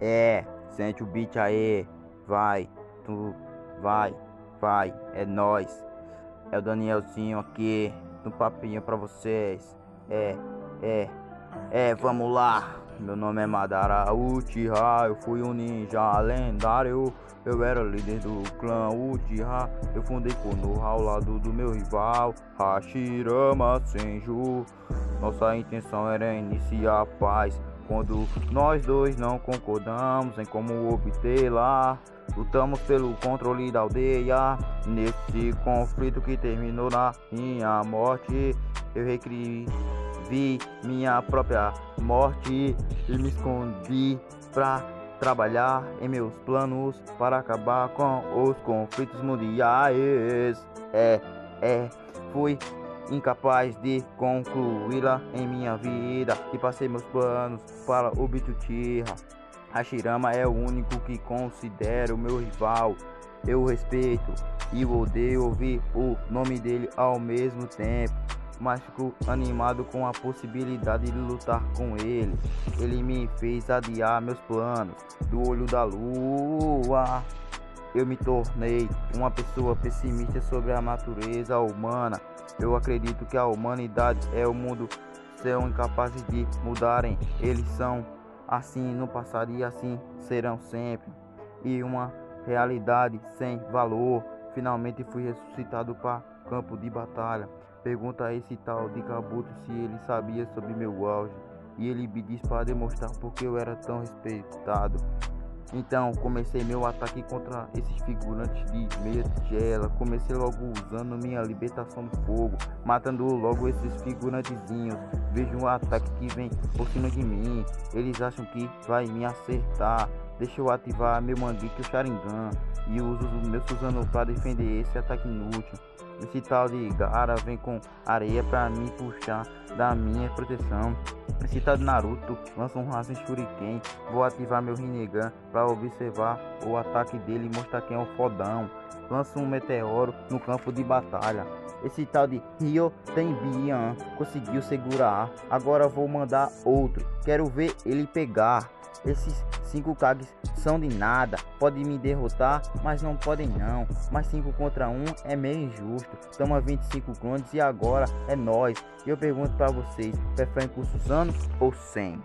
É, sente o beat aí, vai, tu, vai, vai, é nós. É o Danielzinho aqui, no papinho pra vocês. É, é, é, vamos lá. Meu nome é Madara Uchiha, eu fui um ninja lendário. Eu era líder do clã Uchiha. Eu fundei Konoha ao lado do meu rival Hashirama Senju. Nossa intenção era iniciar a paz. Quando nós dois não concordamos em como obter lá, lutamos pelo controle da aldeia. Nesse conflito que terminou na minha morte, eu recriei vi minha própria morte e me escondi pra trabalhar em meus planos para acabar com os conflitos mundiais. É, é, fui incapaz de concluí-la em minha vida e passei meus planos para o Bitutirra. Hashirama é o único que considero meu rival. Eu respeito e odeio ouvir o nome dele ao mesmo tempo mas fico animado com a possibilidade de lutar com ele. Ele me fez adiar meus planos do olho da lua. Eu me tornei uma pessoa pessimista sobre a natureza humana. Eu acredito que a humanidade é o mundo são incapazes de mudarem. Eles são assim no passado e assim serão sempre. E uma realidade sem valor. Finalmente fui ressuscitado para campo de batalha. Pergunta a esse tal de Kabuto se ele sabia sobre meu auge. E ele me disse para demonstrar porque eu era tão respeitado. Então comecei meu ataque contra esses figurantes de meia tigela. Comecei logo usando minha libertação do fogo, matando logo esses figurantezinhos. Vejo um ataque que vem por cima de mim. Eles acham que vai me acertar. Deixa eu ativar meu manguique o Sharingan e uso o meu Suzano para defender esse ataque inútil. Esse tal de Gara vem com areia pra me puxar da minha proteção. Esse tal de Naruto lança um Rasen Shuriken. Vou ativar meu Rinnegan para observar o ataque dele e mostrar quem é o fodão. Lança um meteoro no campo de batalha. Esse tal de Ryo Tenbian conseguiu segurar. Agora vou mandar outro. Quero ver ele pegar. Esses cinco Kages são de nada. Podem me derrotar, mas não podem não. Mas 5 contra 1 um é meio injusto. Toma 25 clones e agora é nós. E eu pergunto para vocês, preferem com Suzano ou sem?